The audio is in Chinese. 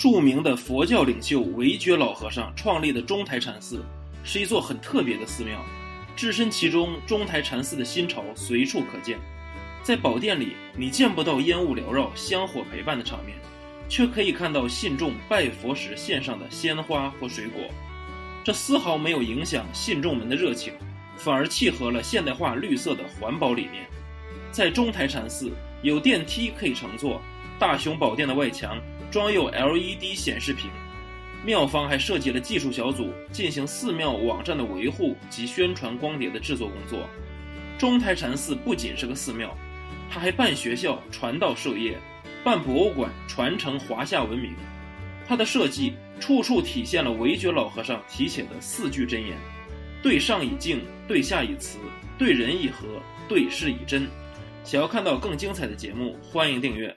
著名的佛教领袖韦觉老和尚创立的中台禅寺，是一座很特别的寺庙。置身其中，中台禅寺的新潮随处可见。在宝殿里，你见不到烟雾缭绕、香火陪伴的场面，却可以看到信众拜佛时献上的鲜花或水果。这丝毫没有影响信众们的热情，反而契合了现代化绿色的环保理念。在中台禅寺，有电梯可以乘坐，大雄宝殿的外墙。装有 LED 显示屏，庙方还设计了技术小组进行寺庙网站的维护及宣传光碟的制作工作。中台禅寺不仅是个寺庙，它还办学校、传道授业，办博物馆，传承华夏文明。它的设计处处体现了韦觉老和尚提写的四句真言：对上以敬，对下以慈，对人以和，对事以真。想要看到更精彩的节目，欢迎订阅。